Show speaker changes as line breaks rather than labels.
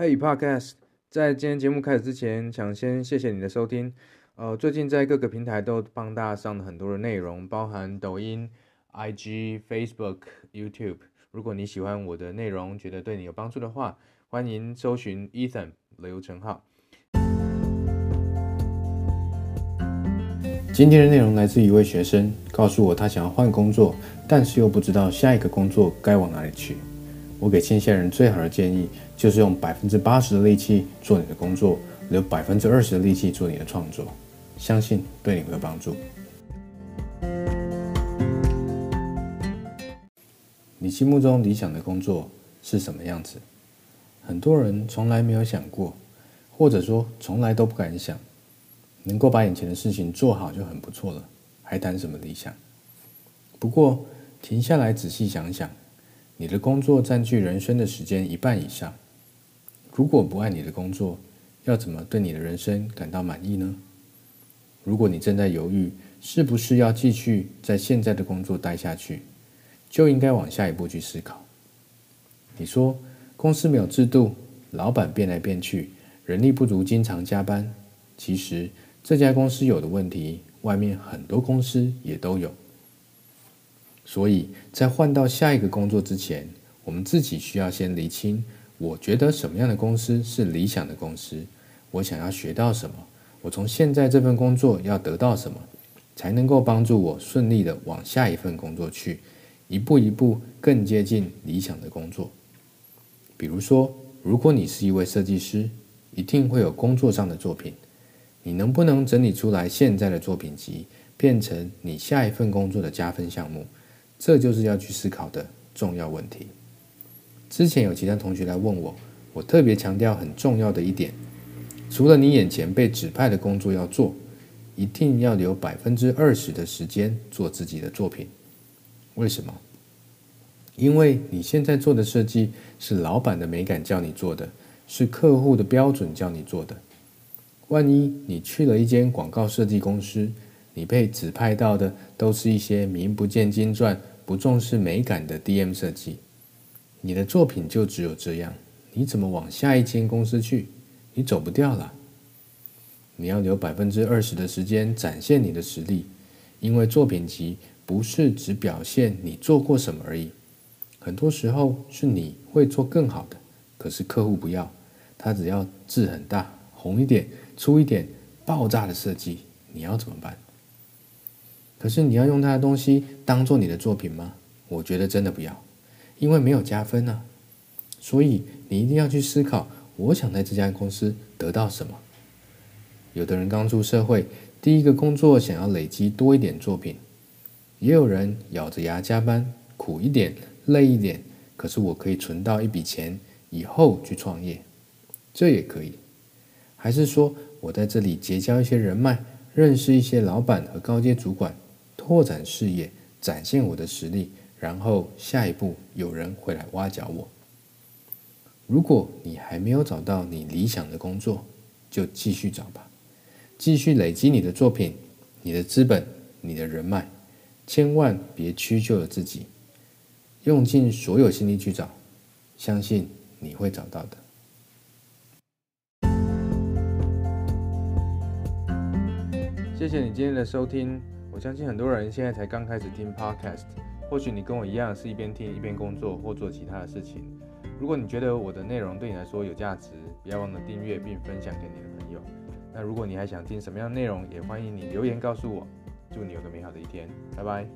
Hey Podcast，在今天节目开始之前，想先谢谢你的收听。呃，最近在各个平台都帮大家上了很多的内容，包含抖音、IG、Facebook、YouTube。如果你喜欢我的内容，觉得对你有帮助的话，欢迎搜寻 Ethan 刘成浩。今天的内容来自一位学生，告诉我他想要换工作，但是又不知道下一个工作该往哪里去。我给现线人最好的建议，就是用百分之八十的力气做你的工作，留百分之二十的力气做你的创作，相信对你会有帮助。你心目中理想的工作是什么样子？很多人从来没有想过，或者说从来都不敢想。能够把眼前的事情做好就很不错了，还谈什么理想？不过停下来仔细想想。你的工作占据人生的时间一半以上，如果不爱你的工作，要怎么对你的人生感到满意呢？如果你正在犹豫是不是要继续在现在的工作待下去，就应该往下一步去思考。你说公司没有制度，老板变来变去，人力不足，经常加班。其实这家公司有的问题，外面很多公司也都有。所以在换到下一个工作之前，我们自己需要先厘清：我觉得什么样的公司是理想的公司？我想要学到什么？我从现在这份工作要得到什么，才能够帮助我顺利的往下一份工作去，一步一步更接近理想的工作。比如说，如果你是一位设计师，一定会有工作上的作品，你能不能整理出来现在的作品集，变成你下一份工作的加分项目？这就是要去思考的重要问题。之前有其他同学来问我，我特别强调很重要的一点：除了你眼前被指派的工作要做，一定要留百分之二十的时间做自己的作品。为什么？因为你现在做的设计是老板的美感叫你做的，是客户的标准叫你做的。万一你去了一间广告设计公司，你被指派到的都是一些名不见经传。不重视美感的 DM 设计，你的作品就只有这样，你怎么往下一间公司去？你走不掉了。你要留百分之二十的时间展现你的实力，因为作品集不是只表现你做过什么而已，很多时候是你会做更好的，可是客户不要，他只要字很大、红一点、粗一点、爆炸的设计，你要怎么办？可是你要用他的东西当做你的作品吗？我觉得真的不要，因为没有加分啊。所以你一定要去思考，我想在这家公司得到什么。有的人刚出社会，第一个工作想要累积多一点作品；也有人咬着牙加班，苦一点、累一点，可是我可以存到一笔钱，以后去创业，这也可以。还是说我在这里结交一些人脉，认识一些老板和高阶主管。拓展事业，展现我的实力，然后下一步有人会来挖角我。如果你还没有找到你理想的工作，就继续找吧，继续累积你的作品、你的资本、你的人脉，千万别屈就了自己，用尽所有心力去找，相信你会找到的。谢谢你今天的收听。我相信很多人现在才刚开始听 podcast，或许你跟我一样是一边听一边工作或做其他的事情。如果你觉得我的内容对你来说有价值，不要忘了订阅并分享给你的朋友。那如果你还想听什么样的内容，也欢迎你留言告诉我。祝你有个美好的一天，拜拜。